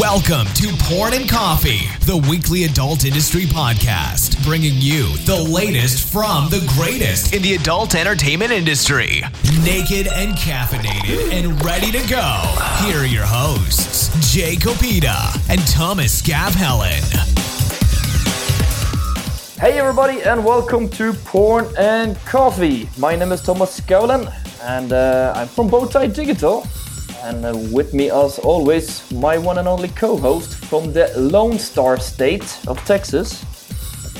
Welcome to Porn and Coffee, the weekly adult industry podcast, bringing you the latest from the greatest in the adult entertainment industry. Naked and caffeinated and ready to go. Here are your hosts, Jay Kopita and Thomas Helen. Hey everybody and welcome to Porn and Coffee. My name is Thomas Skavlan and uh, I'm from Bowtie Digital. And uh, with me, as always, my one and only co-host from the Lone Star State of Texas.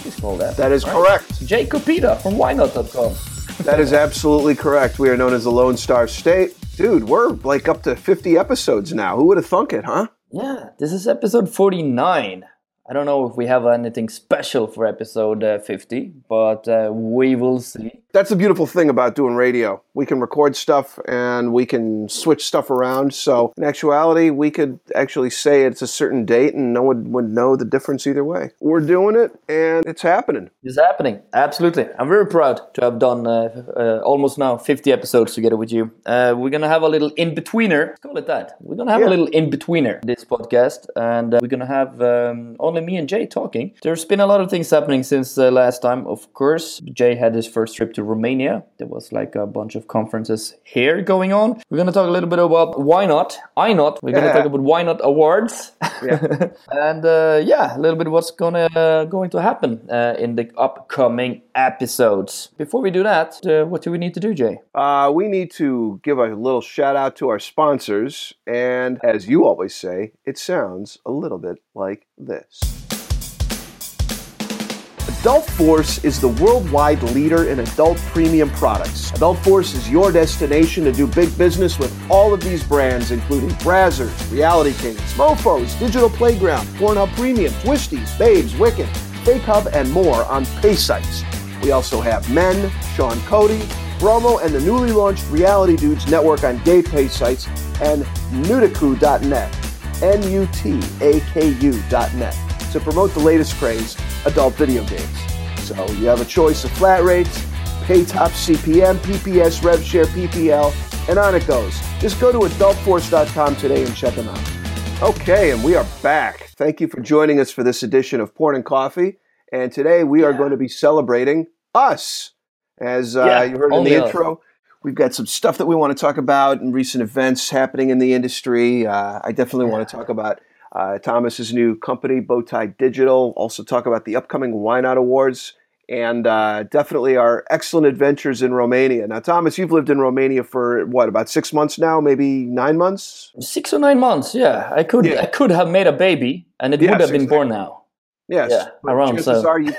Please call that. That is right? correct. Jay Kopita from YNOT.com. that is absolutely correct. We are known as the Lone Star State. Dude, we're like up to 50 episodes now. Who would have thunk it, huh? Yeah, this is episode 49. I don't know if we have anything special for episode uh, 50, but uh, we will see. That's the beautiful thing about doing radio. We can record stuff and we can switch stuff around. So, in actuality, we could actually say it's a certain date and no one would know the difference either way. We're doing it and it's happening. It's happening. Absolutely. I'm very proud to have done uh, uh almost now 50 episodes together with you. Uh, we're going to have a little in betweener. Let's Call it that. We're going to have yeah. a little in betweener this podcast. And uh, we're going to have um, only me and Jay talking. There's been a lot of things happening since the last time. Of course, Jay had his first trip to to Romania. There was like a bunch of conferences here going on. We're going to talk a little bit about why not, I not. We're going to talk about why not awards, yeah. and uh, yeah, a little bit what's gonna uh, going to happen uh, in the upcoming episodes. Before we do that, uh, what do we need to do, Jay? Uh, we need to give a little shout out to our sponsors, and as you always say, it sounds a little bit like this. Adult Force is the worldwide leader in adult premium products. Adult Force is your destination to do big business with all of these brands, including Brazzers, Reality Kings, Mofos, Digital Playground, Pornhub Premium, Twistys, Babes, Wicked, Fake Hub, and more on pay sites. We also have Men, Sean Cody, Bromo, and the newly launched Reality Dudes Network on gay pay sites, and Nutaku.net, N-U-T-A-K-U.net, to promote the latest craze adult video games. So you have a choice of flat rates, pay top CPM, PPS, RevShare, PPL, and on it goes. Just go to adultforce.com today and check them out. Okay, and we are back. Thank you for joining us for this edition of Porn and Coffee. And today we are going to be celebrating us. As uh, yeah, you heard in the intro, we've got some stuff that we want to talk about and recent events happening in the industry. Uh, I definitely yeah. want to talk about uh, Thomas's new company, Bowtie Digital. Also talk about the upcoming YNOT Awards and uh, definitely our excellent adventures in Romania. Now, Thomas, you've lived in Romania for what about six months now? Maybe nine months? Six or nine months? Yeah, I could yeah. I could have made a baby, and it would have been born now. Yes, yeah, around chances so. Are you,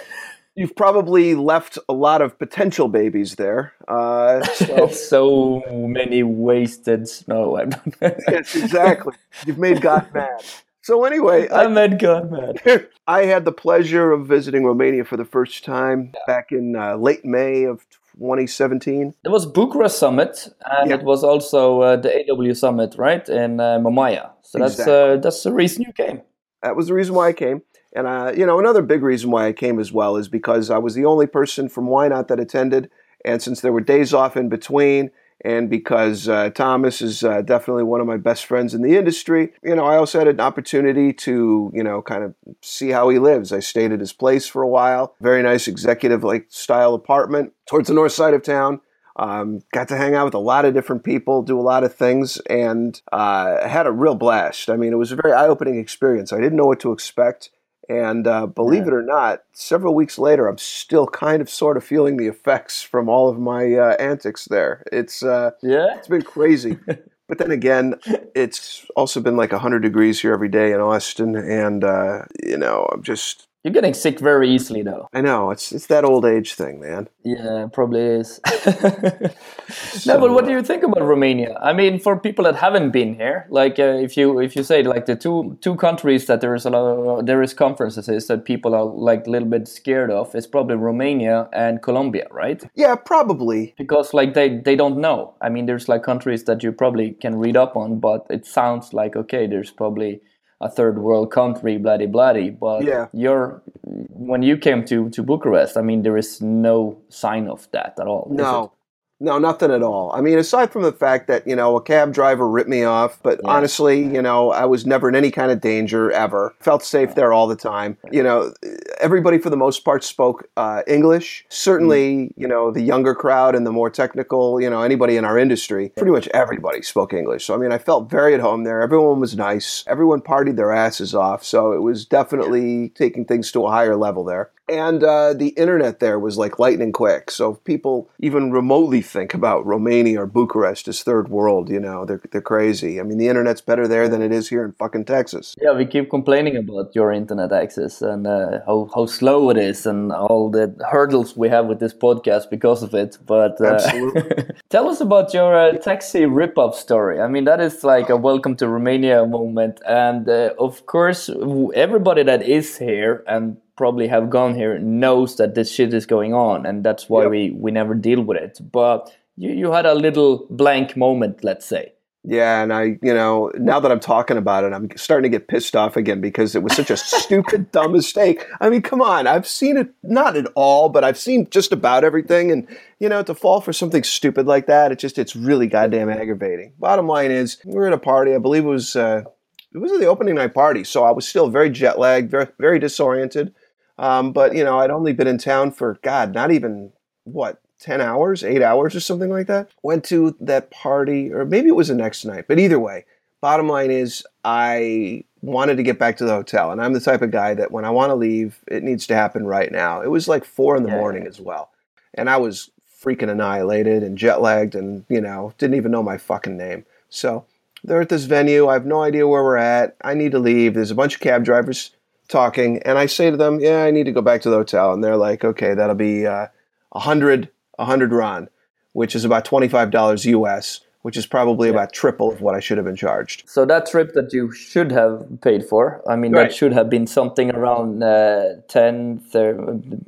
You've probably left a lot of potential babies there. Uh, so. so many wasted snow. yes, exactly. You've made God mad. So anyway, I, I met God man. I had the pleasure of visiting Romania for the first time back in uh, late May of 2017. It was Bucharest Summit, and yeah. it was also uh, the AW Summit, right, in uh, Mamaia. So that's uh, exactly. that's the reason you came. That was the reason why I came. And uh, you know, another big reason why I came as well is because I was the only person from YNOT that attended, and since there were days off in between, and because uh, Thomas is uh, definitely one of my best friends in the industry, you know, I also had an opportunity to, you know, kind of see how he lives. I stayed at his place for a while, very nice executive like style apartment towards the north side of town. Um, got to hang out with a lot of different people, do a lot of things, and uh, had a real blast. I mean, it was a very eye opening experience. I didn't know what to expect. And uh, believe yeah. it or not, several weeks later, I'm still kind of sort of feeling the effects from all of my uh, antics there. It's uh, yeah, it's been crazy. but then again, it's also been like 100 degrees here every day in Austin, and uh, you know, I'm just you're getting sick very easily, though. I know it's it's that old age thing, man. Yeah, probably is. so, no, but what do you think about Romania? I mean, for people that haven't been here, like uh, if you if you say like the two two countries that there is a lot of, there is conferences is that people are like a little bit scared of, it's probably Romania and Colombia, right? Yeah, probably because like they they don't know. I mean, there's like countries that you probably can read up on, but it sounds like okay, there's probably a third world country, bloody bloody. But yeah. you're when you came to to Bucharest, I mean, there is no sign of that at all. No, No, nothing at all. I mean, aside from the fact that, you know, a cab driver ripped me off, but Yeah. honestly, you know, I was never in any kind of danger ever. Felt safe there all the time. You know, everybody for the most part spoke uh, English. Certainly, you know, the younger crowd and the more technical, you know, anybody in our industry, pretty much everybody spoke English. So, I mean, I felt very at home there. Everyone was nice. Everyone partied their asses off. So it was definitely taking things to a higher level there. And uh, the internet there was like lightning quick. So if people even remotely think about Romania or Bucharest as third world, you know, they're, they're crazy. I mean, the internet's better there than it is here in fucking Texas. Yeah, we keep complaining about your internet access and uh, how, how slow it is and all the hurdles we have with this podcast because of it. But uh, tell us about your uh, taxi rip-off story. I mean, that is like a welcome to Romania moment. And uh, of course, everybody that is here and probably have gone here knows that this shit is going on. And that's why Yep. we, we never deal with it. But you, you had a little blank moment, let's say. Yeah, and I, you know, now that I'm talking about it, I'm starting to get pissed off again because it was such a stupid, dumb mistake. I mean, come on, I've seen it, not at all, but I've seen just about everything, and you know, to fall for something stupid like that, it just, it's really goddamn aggravating. Bottom line is, we were at a party. I believe it was, uh, it was the opening night party, so I was still very jet lagged, very, very disoriented. Um, but you know, I'd only been in town for God, not even what 10 hours, eight hours, or something like that. Went to that party, or maybe it was the next night, but either way, bottom line is I wanted to get back to the hotel. And I'm the type of guy that when I want to leave, it needs to happen right now. It was like four in the Yeah, morning as well. And I was freaking annihilated and jet lagged and, you know, didn't even know my fucking name. So they're at this venue. I have no idea where we're at. I need to leave. There's a bunch of cab drivers talking. And I say to them, yeah, I need to go back to the hotel. And they're like, okay, that'll be uh, 100, a 100 RON, which is about $25 US, which is probably about triple of what I should have been charged. So that trip that you should have paid for, I mean, Right. that should have been something around uh, 10, thir-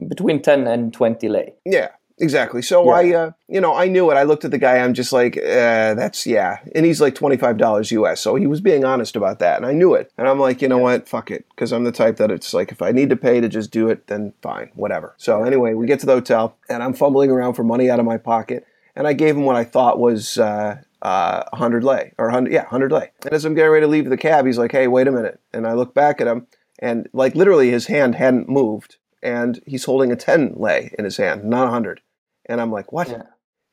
between 10 and 20 lei. Yeah, exactly. So Yeah. I, uh, you know, I knew it. I looked at the guy. I'm just like, uh, that's yeah, and he's like twenty five dollars US. So he was being honest about that, and I knew it. And I'm like, you know what, fuck it, because I'm the type that it's like, if I need to pay to just do it, then fine, whatever. So anyway, we get to the hotel, and I'm fumbling around for money out of my pocket, and I gave him what I thought was. Uh, uh, 100 lei or 100 yeah 100 lei and as i'm getting ready to leave the cab he's like hey wait a minute and i look back at him and like literally his hand hadn't moved and he's holding a 10 lei in his hand not a 100 and i'm like what Yeah.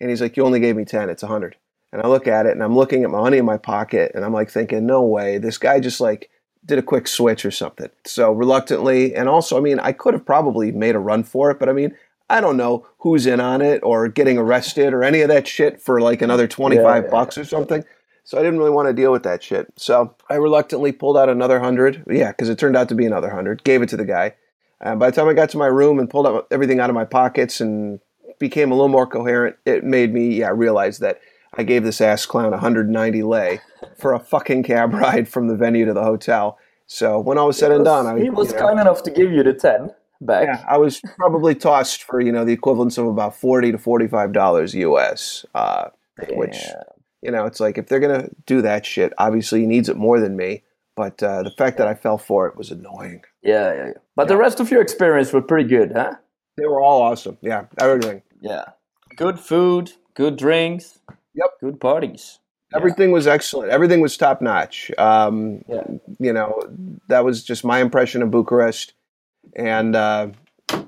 and he's like you only gave me 10 it's a 100 and i look at it and i'm looking at my money in my pocket and i'm like thinking no way this guy just like did a quick switch or something so reluctantly and also i mean i could have probably made a run for it but i mean i don't know who's in on it or getting arrested or any of that shit for like another 25 yeah, bucks or something so I didn't really want to deal with that shit. So I reluctantly pulled out another hundred. Yeah, because it turned out to be another hundred. Gave it to the guy. And by the time I got to my room and pulled out everything out of my pockets and became a little more coherent, it made me yeah realize that I gave this ass clown 190 lei for a fucking cab ride from the venue to the hotel. So when all was said and done, I he was you know, kind enough to give you the 10 back. yeah, I was probably tossed for you know the equivalence of about 40 to 45 dollars US. Uh, which you know, it's like if they're gonna do that shit, obviously he needs it more than me. But uh, the fact that I fell for it was annoying. Yeah, yeah, yeah. But the rest of your experience were pretty good, huh? They were all awesome. Yeah, everything. Yeah. Good food, good drinks. Yep. Good parties. Yeah. Everything was excellent. Everything was top notch. Um, Yeah. You know, that was just my impression of Bucharest, and uh,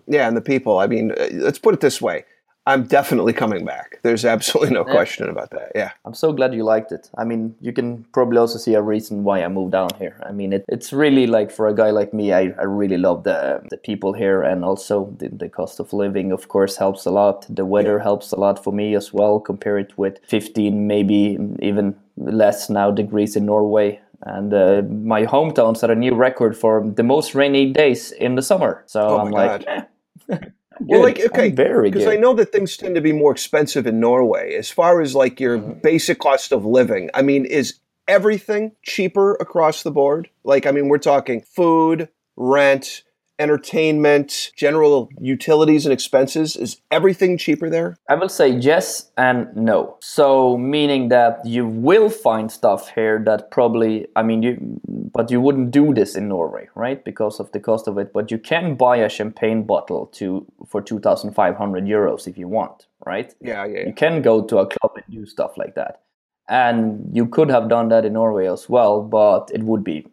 yeah, and the people. I mean, uh, let's put it this way: I'm definitely coming back. There's absolutely no Yeah. question about that. Yeah. I'm so glad you liked it. I mean, you can probably also see a reason why I moved down here. I mean, it, it's really like for a guy like me, I, I really love the the people here, and also the, the cost of living, of course, helps a lot. The weather helps a lot for me as well. Compare it with 15, maybe even less now degrees in Norway. And uh, my hometown set a new record for the most rainy days in the summer. So Oh I'm like, eh, Well, like okay, I'm very because. I know that things tend to be more expensive in Norway. As far as like your Mm-hmm. basic cost of living, I mean, is everything cheaper across the board? Like, I mean, we're talking food, rent, entertainment, general utilities and expenses. Is everything cheaper there? I will say yes and no. So meaning that you will find stuff here that probably I mean you but you wouldn't do this in Norway, right? Because of the cost of it. But you can buy a champagne bottle to for 2500 euros if you want. right? Yeah, yeah. You can go to a club and do stuff like that. And you could have done that in Norway as well, but it would be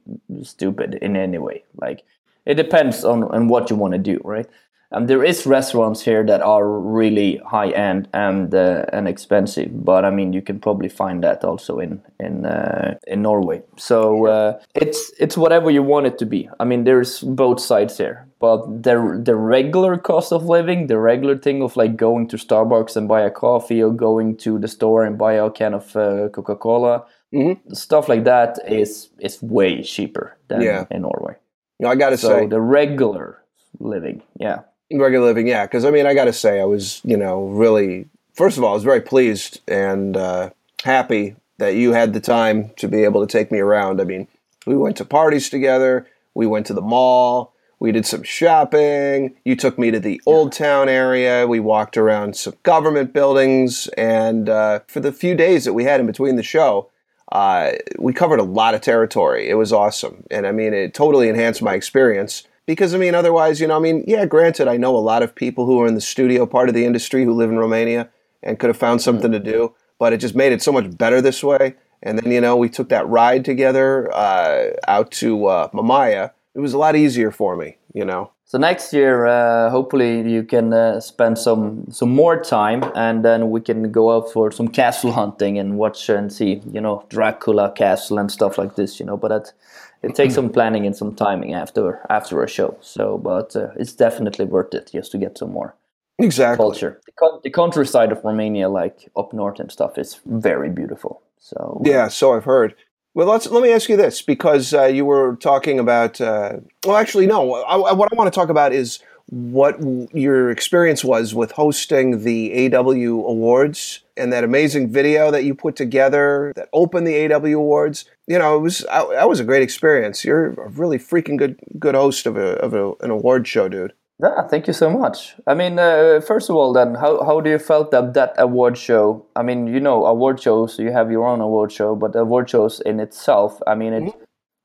stupid in any way. Like it depends on, on what you want to do, right? Um, there is restaurants here that are really high end and uh, and expensive, but I mean you can probably find that also in in uh, in Norway. So uh, it's it's whatever you want it to be. I mean there's both sides here, but the the regular cost of living, the regular thing of like going to Starbucks and buy a coffee or going to the store and buy a can of uh, Coca Cola, Mhm. stuff like that is is way cheaper than Yeah. in Norway. No, I got to So say, the regular living, yeah. regular living, yeah. Because I mean, I got to say, I was, you know, really. First of all, I was very pleased and uh, happy that you had the time to be able to take me around. I mean, we went to parties together. We went to the mall. We did some shopping. You took me to the Old Town area. We walked around some government buildings. And uh, for the few days that we had in between the show, uh, we covered a lot of territory. It was awesome. And I mean, it totally enhanced my experience. Because, I mean, otherwise, you know, I mean, yeah, granted, I know a lot of people who are in the studio part of the industry who live in Romania and could have found something to do, but it just made it so much better this way. And then, you know, we took that ride together uh, out to uh, Mamaia. It was a lot easier for me, you know. So next year, uh, hopefully, you can uh, spend some some more time, and then we can go out for some castle hunting and watch and see, you know, Dracula castle and stuff like this, you know. But that, it takes some planning and some timing after after a show. So, but uh, it's definitely worth it just to get some more Exactly. culture. The, con- the countryside of Romania, like up north and stuff, is very beautiful. So Yeah, so I've heard. Well, let's let me ask you this because uh, you were talking about. Uh, well, actually, no. I, what I want to talk about is what w- your experience was with hosting the AW Awards and that amazing video that you put together that opened the AW Awards. You know, it was I, that was a great experience. You're a really freaking good good host of a of a, an award show, dude. Yeah, thank you so much. I mean, uh, first of all, then, how, how do you felt that that award show? I mean, you know, award shows, you have your own award show, but award shows in itself, I mean, it,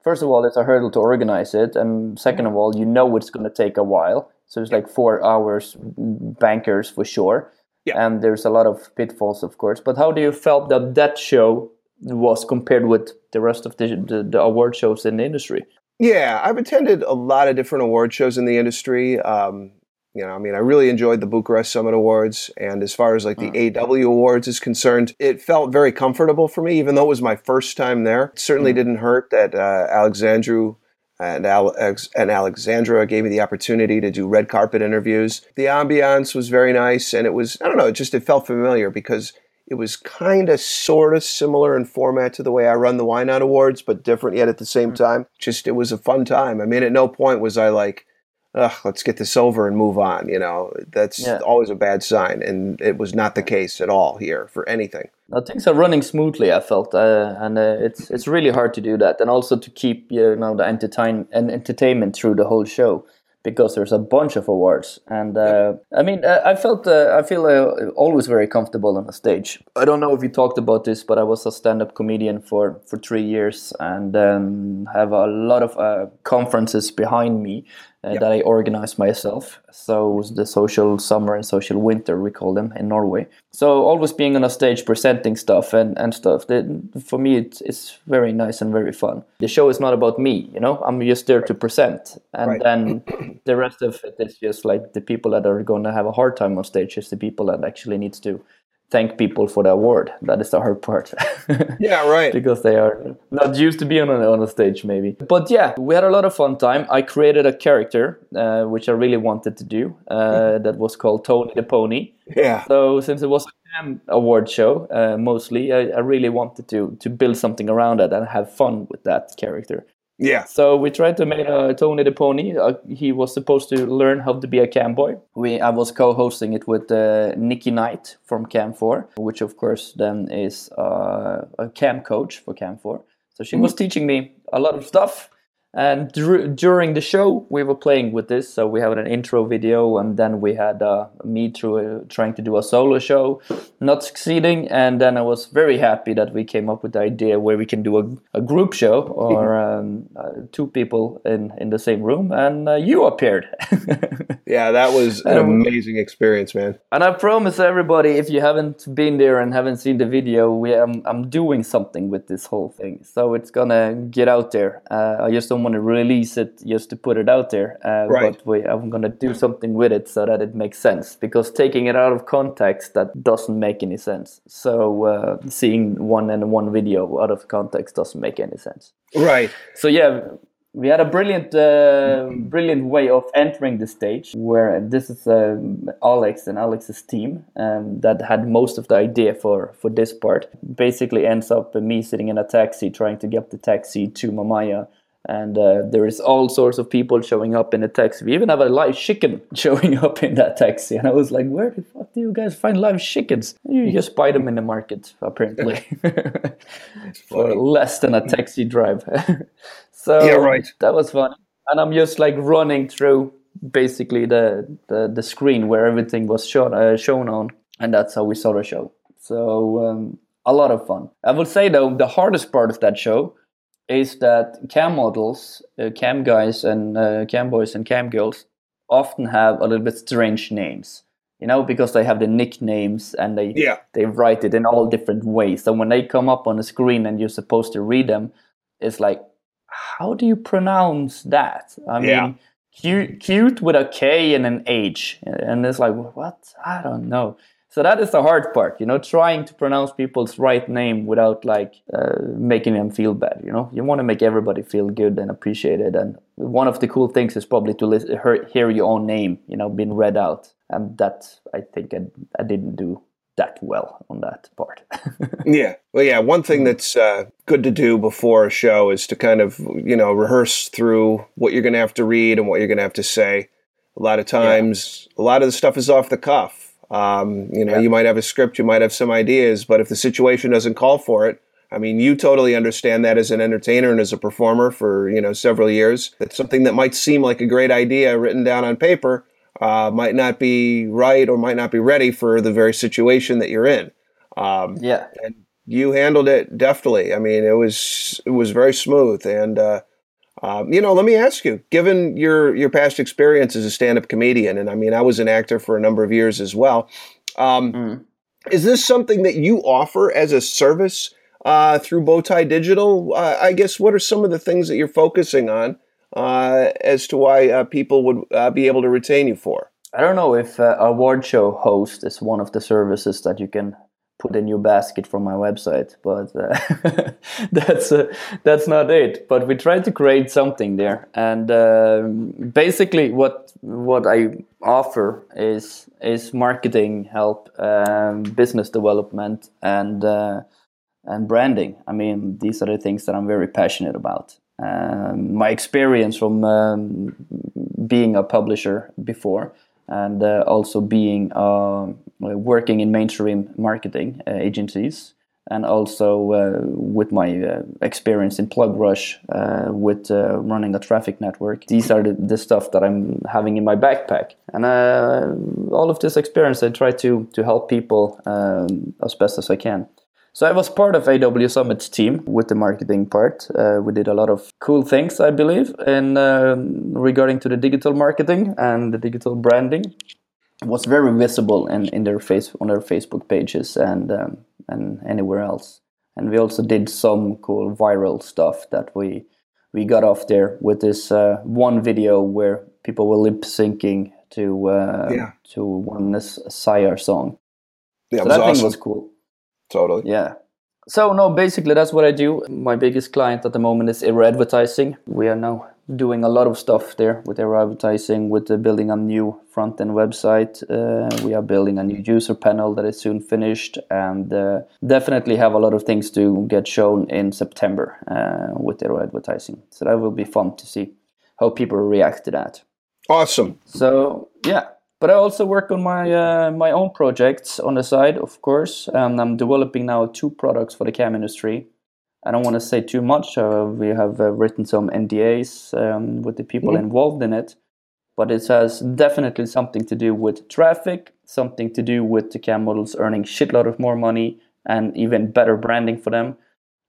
first of all, it's a hurdle to organize it, and second of all, you know it's going to take a while. So it's like four hours bankers for sure, Yeah. and there's a lot of pitfalls, of course. But how do you felt that that show was compared with the rest of the, the, the award shows in the industry? Yeah, I've attended a lot of different award shows in the industry. Um, you know, I mean, I really enjoyed the Bucharest Summit Awards, and as far as like the AW Awards is concerned, it felt very comfortable for me, even though it was my first time there. It certainly didn't hurt that uh, Alexandru and Alex and Alexandra gave me the opportunity to do red carpet interviews. The ambiance was very nice, and it was I don't know, it just it felt familiar because it was kind of sort of similar in format to the way I run the YNOT Awards, but different yet at the same time. Just it was a fun time. I mean, at no point was I like, ugh, let's get this over and move on. You know, that's Yeah. always a bad sign, and it was not the case at all here for anything. Now, things are running smoothly. I felt, uh, and uh, it's it's really hard to do that, and also to keep you know the entertain and entertainment through the whole show because there's a bunch of awards. And uh, I mean, uh, I felt uh, I feel uh, always very comfortable on the stage. I don't know if you talked about this, but I was a stand-up comedian for for three years, and um, have a lot of uh, conferences behind me. Uh, That I organized myself. So the social summer and social winter, we call them in Norway. So always being on a stage presenting stuff and, and stuff. That, for me, it's, it's very nice and very fun. The show is not about me, you know. I'm just there to present, and Right. then the rest of it is just like the people that are going to have a hard time on stage is the people that actually needs to thank people for the award. That is the hard part. Yeah, right. because they are not used to be on a, on a stage maybe but yeah we had a lot of fun time i created a character uh, which i really wanted to do uh, that was called tony the pony Yeah, so since it was an award show uh, mostly I, I really wanted to to build something around that and have fun with that character yeah, so we tried to make uh, Tony the Pony. Uh, he was supposed to learn how to be a cam boy. We I was co-hosting it with uh, Nikki Knight from Cam 4, which of course then is uh, a cam coach for Cam 4. So she was teaching me a lot of stuff, And dur- during the show, we were playing with this. So we had an intro video, and then we had uh, me through a, trying to do a solo show, not succeeding. And then I was very happy that we came up with the idea where we can do a, a group show or um, uh, two people in, in the same room, and uh, you appeared. yeah, that was an amazing experience, man. And I promise everybody, if you haven't been there and haven't seen the video, we I'm, I'm doing something with this whole thing. So it's gonna get out there. Uh, I just don't want to release it just to put it out there. Uh, right. But we, I'm going to do something with it so that it makes sense. Because taking it out of context, that doesn't make any sense. So uh, seeing one and one video out of context doesn't make any sense. Right. So yeah, we had a brilliant, uh, brilliant way of entering the stage. Where this is uh, Alex and Alex's team um, that had most of the idea for for this part. Basically, ends up me sitting in a taxi trying to get the taxi to Mamaia and uh, there is all sorts of people showing up in the taxi. We even have a live chicken showing up in that taxi, and I was like, "Where the fuck do you guys find live chickens? You just buy them in the market, apparently, for less than a taxi drive." so yeah, right. That was fun, and I'm just like running through basically the the, the screen where everything was shown uh, shown on, and that's how we saw the show. So um, a lot of fun. I would say though, the hardest part of that show is that cam models, uh, cam guys and uh, cam boys and cam girls often have a little bit strange names, you know, because they have the nicknames and they yeah. they write it in all different ways. So when they come up on the screen and you're supposed to read them, it's like, how do you pronounce that? I Yeah. mean, cute, cute with a K and an H, and it's like, what? I don't know. So that is the hard part, you know, trying to pronounce people's right name without like uh, making them feel bad. You know, you want to make everybody feel good and appreciated. And one of the cool things is probably to listen, hear, hear your own name, you know, being read out. And that I think I, I didn't do that well on that part. Yeah. Well, yeah. One thing that's uh, good to do before a show is to kind of, you know, rehearse through what you're going to have to read and what you're going to have to say. A lot of times, a lot of the stuff is off the cuff. Um, you know, Yeah. you might have a script, you might have some ideas, but if the situation doesn't call for it, I mean, you totally understand that as an entertainer and as a performer for, you know, several years. That something that might seem like a great idea written down on paper uh, might not be right or might not be ready for the very situation that you're in. Um, yeah. you handled it deftly. I mean, it was it was very smooth. And uh, um, you know, let me ask you, given your your past experience as a stand up comedian, and I mean, I was an actor for a number of years as well. Um, Mm. Is this something that you offer as a service uh, through Bowtie Digital? Uh, I guess what are some of the things that you're focusing on uh, as to why uh, people would uh, be able to retain you for? I don't know if uh, award show host is one of the services that you can put in your basket from my website, but uh, that's uh, that's not it. But we tried to create something there, and um basically, what what I offer is is marketing help, um, business development, and uh, and branding. I mean, these are the things that I'm very passionate about. Um, my experience from um, being a publisher before and uh, also being uh, working in mainstream marketing uh, agencies and also uh, with my uh, experience in PlugRush uh, with uh, running a traffic network. These are the, the stuff that i'm having in my backpack. And all of this experience i try to to help people um, as best as i can so I was part of AW Summit's team with the marketing part. Uh, we did a lot of cool things, I believe, in um regarding to the digital marketing and the digital branding. It was very visible in, in their face on their Facebook pages and um, and anywhere else. And we also did some cool viral stuff that we we got off there with this uh, one video where people were lip syncing to uh, Yeah. to one this Sire song. Yeah, So that awesome. thing was cool. Totally. Yeah. So no, basically that's what I do. My biggest client at the moment is Ero Advertising. We are now doing a lot of stuff there with Ero Advertising, with uh, building a new front end website. Uh, we are building a new user panel that is soon finished, and uh, definitely have a lot of things to get shown in September uh, with Ero Advertising. So that will be fun to see how people react to that. Awesome. So yeah, but I also work on my uh, my own projects on the side, of course, and I'm developing now two products for the cam industry. I don't want to say too much. Uh, we have uh, written some NDAs um, with the people mm-hmm. involved in it, but it has definitely something to do with traffic, something to do with the cam models earning shitload of more money and even better branding for them.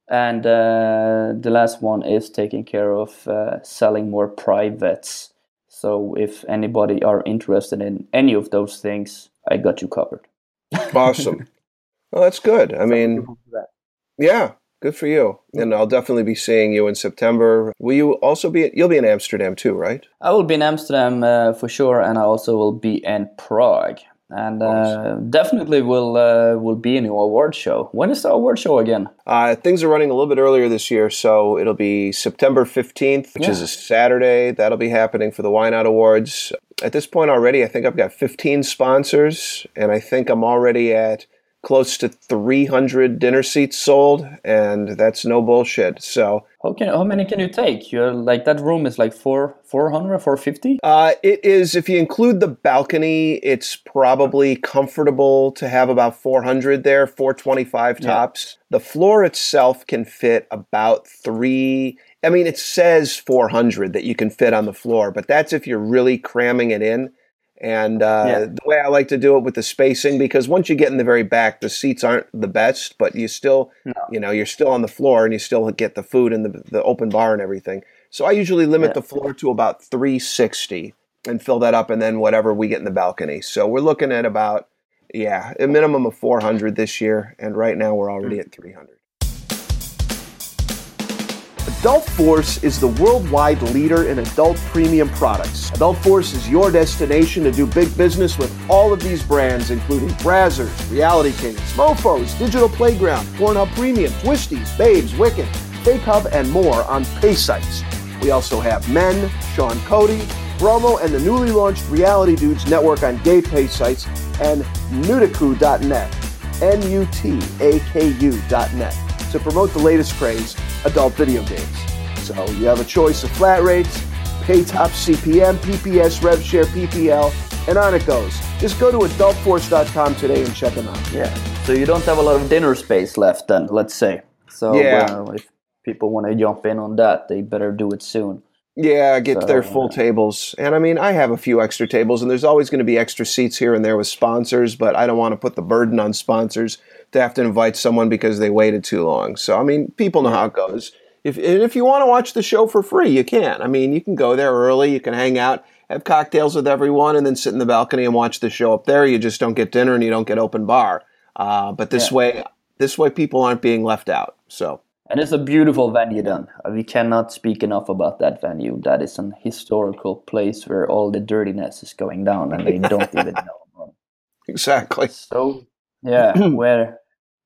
And uh, the last one is taking care of uh, selling more privates. So if anybody are interested in any of those things, I got you covered. awesome. Well, that's good. I mean, yeah, good for you. And I'll definitely be seeing you in September. Will you also be? You'll be in Amsterdam too, right? I will be in Amsterdam uh, for sure, and I also will be in Prague and uh, definitely will uh, will be a new award show. When is the award show again? Uh, things are running a little bit earlier this year, so it'll be September fifteenth, which yeah. is a Saturday. That'll be happening for the YNOT Awards. At this point already, I think I've got fifteen sponsors, and I think I'm already at close to 300 dinner seats sold, and that's no bullshit. So, how, can, how many can you take? You're like that room is like four 400 450 uh, it is if you include the balcony it's probably comfortable to have about 400 there 425 tops yeah. the floor itself can fit about three i mean it says 400 that you can fit on the floor but that's if you're really cramming it in and uh, yeah. the way I like to do it with the spacing, because once you get in the very back, the seats aren't the best, but you still, no. you know, you're still on the floor and you still get the food and the, the open bar and everything. So I usually limit yeah. the floor to about 360 and fill that up, and then whatever we get in the balcony. So we're looking at about, yeah, a minimum of 400 this year, and right now we're already at 300. Adult Force is the worldwide leader in adult premium products. Adult Force is your destination to do big business with all of these brands, including Brazzers, Reality Kings, Mofos, Digital Playground, Pornhub Premium, Twistys, Babes, Wicked, Fake Hub, and more on pay sites. We also have Men, Sean Cody, Bromo, and the newly launched Reality Dudes network on gay pay sites, and Nutaku.net, N-U-T-A-K-U.net to promote the latest craze, adult video games. So you have a choice of flat rates, pay top CPM, PPS, RevShare, PPL, and on it goes. Just go to adultforce.com today and check them out. Yeah. So you don't have a lot of dinner space left then, let's say. So yeah. Uh, if people want to jump in on that, they better do it soon. Yeah, get so, their full uh, tables. And I mean, I have a few extra tables, and there's always going to be extra seats here and there with sponsors, but I don't want to put the burden on sponsors to have to invite someone because they waited too long. So, I mean, people know how it goes. If, if you want to watch the show for free, you can. I mean, you can go there early, you can hang out, have cocktails with everyone, and then sit in the balcony and watch the show up there. You just don't get dinner and you don't get open bar. Uh, but this yeah. way, this way, people aren't being left out. So. And it's a beautiful venue, then. We cannot speak enough about that venue. That is an historical place where all the dirtiness is going down, and they don't even know. Exactly. So yeah, where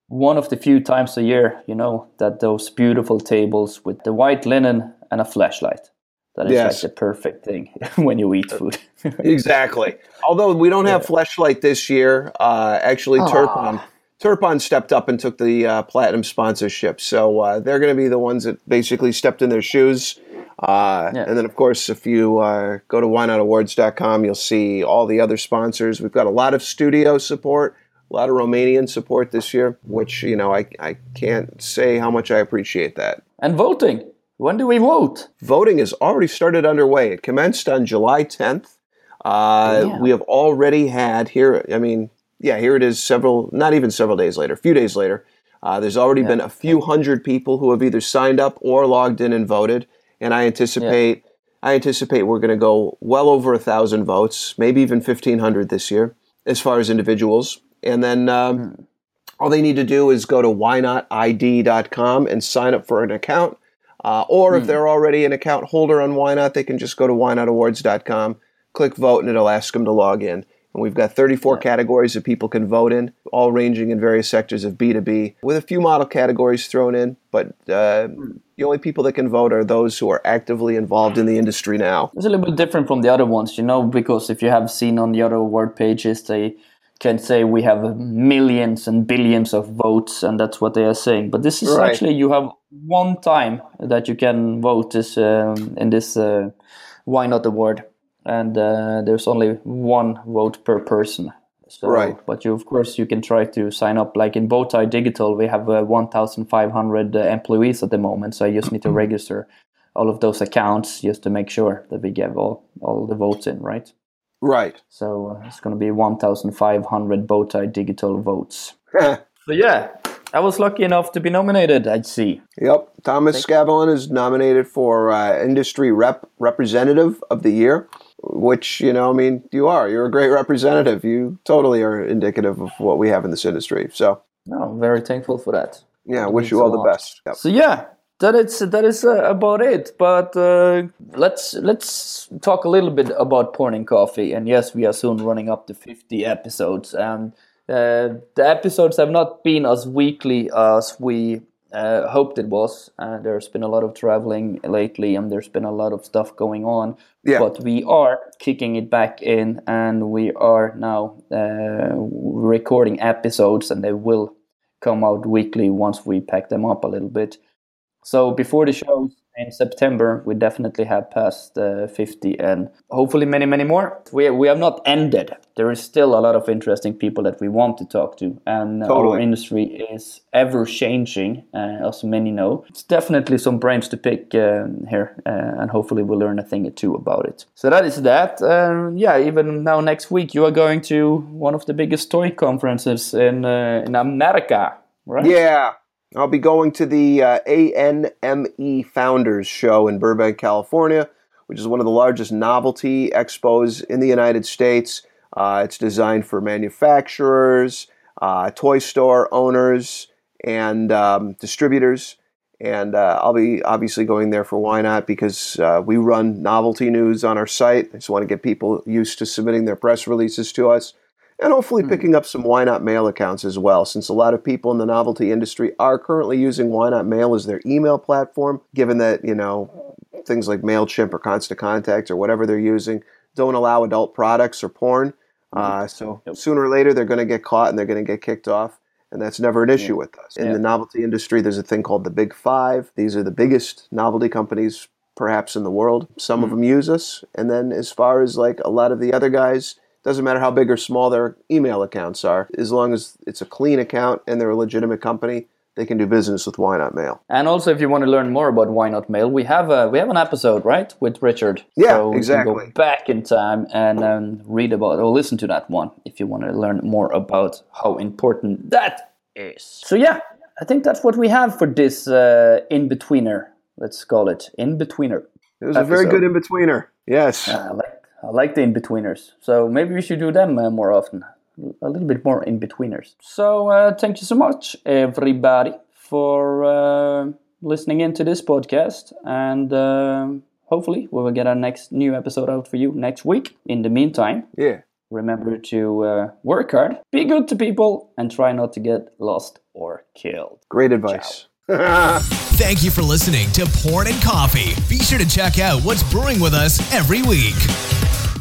one of the few times a year, you know, that those beautiful tables with the white linen and a flashlight. That is yes. like the perfect thing when you eat food. exactly. Although we don't have yeah. flashlight this year, uh, actually, Turpon Turpon stepped up and took the uh, platinum sponsorship. So uh, they're going to be the ones that basically stepped in their shoes. Uh, yeah. And then, of course, if you uh, go to ynotawards.com, you'll see all the other sponsors. We've got a lot of studio support a lot of Romanian support this year, which, you know, I, I can't say how much I appreciate that. And voting. When do we vote? Voting has already started underway. It commenced on July 10th. Uh, yeah. We have already had here, I mean, yeah, here it is several, not even several days later, a few days later. Uh, there's already yeah. been a few hundred people who have either signed up or logged in and voted. And I anticipate, yeah. I anticipate we're going to go well over a thousand votes, maybe even 1500 this year as far as individuals. And then um, mm. all they need to do is go to ynotid.com and sign up for an account. Uh, or mm. if hmm. they're already an account holder on YNOT, they can just go to ynotawards.com, click vote, and it'll ask them to log in. And we've got 34 yeah. categories that people can vote in, all ranging in various sectors of B2B, with a few model categories thrown in. But uh, mm. the only people that can vote are those who are actively involved in the industry now. It's a little bit different from the other ones, you know, because if you have seen on the other award pages, they can say we have millions and billions of votes and that's what they are saying but this is right. actually you have one time that you can vote this um, in this uh, why not award and uh, there's only one vote per person So, Right. But you, of course, you can try to sign up. Like in Bowtie Digital, we have uh, 1,500 uh, employees at the moment. So I just need to register all of those accounts just to make sure that we get all, all the votes in, right? Right. So uh, it's going to be 1,500 Bowtie Digital votes. So yeah, I was lucky enough to be nominated. I'd see. Yep. Thomas Skavlan is nominated for uh, Industry Rep Representative of the Year, which, you know, I mean, you are. You're a great representative. You totally are indicative of what we have in this industry. So, No, I'm very thankful for that. yeah, That wish you all the lot. best. Yep. So yeah, that is that is uh, about it. But uh, let's let's talk a little bit about porn and coffee. And yes, we are soon running up to 50 episodes. And uh, the episodes have not been as weekly as we uh, hoped it was. Uh, there's been a lot of traveling lately, and there's been a lot of stuff going on. Yeah. But we are kicking it back in, and we are now uh, recording episodes, and they will come out weekly once we pack them up a little bit. So before the show in September, we definitely have passed uh, 50 and hopefully many, many more. We, we have not ended. There is still a lot of interesting people that we want to talk to, and our industry is ever changing, uh, as many know. It's definitely some brains to pick uh, here, uh, and hopefully we'll learn a thing or two about it. So that is that. Yeah, even now next week, you are going to one of the biggest toy conferences in uh, in America, right? Yeah. I'll be going to the uh, ANME Founders Show in Burbank, California, which is one of the largest novelty expos in the United States. Uh, it's designed for manufacturers, uh, toy store owners, and um, distributors. And uh, I'll be obviously going there for YNOT because uh, we run novelty news on our site. I just want to get people used to submitting their press releases to us and hopefully hmm. picking up some YNOT Mail accounts as well, since a lot of people in the novelty industry are currently using YNOT Mail as their email platform, given that, you know, things like MailChimp or Constant Contact or whatever they're using don't allow adult products or porn. Mm-hmm. Uh, so sooner or later, they're going to get caught and they're going to get kicked off. And that's never an issue with us. In Yeah. the novelty industry, there's a thing called the Big Five. These are the biggest novelty companies perhaps in the world. Some of mm-hmm. them use us. And then as far as like a lot of the other guys, doesn't matter how big or small their email accounts are, as long as it's a clean account and they're a legitimate company, they can do business with YNOT Mail. And also, if you want to learn more about YNOT Mail, we have a we have an episode right with Richard. Yeah, so exactly. Go back in time and um, read about or listen to that one if you want to learn more about how important that is. So yeah, I think that's what we have for this uh, in betweener. Let's call it in betweener. It was a very good in betweener. Yes. I like I like the in betweeners. So maybe we should do them uh, more often. A little bit more in betweeners. So uh, thank you so much, everybody, for uh, listening into this podcast, and uh, hopefully we will get our next new episode out for you next week. In the meantime, Yeah. remember to uh, work hard, be good to people, and try not to get lost or killed. Great advice. Thank you for listening to Porn and Coffee. Be sure to check out what's brewing with us every week.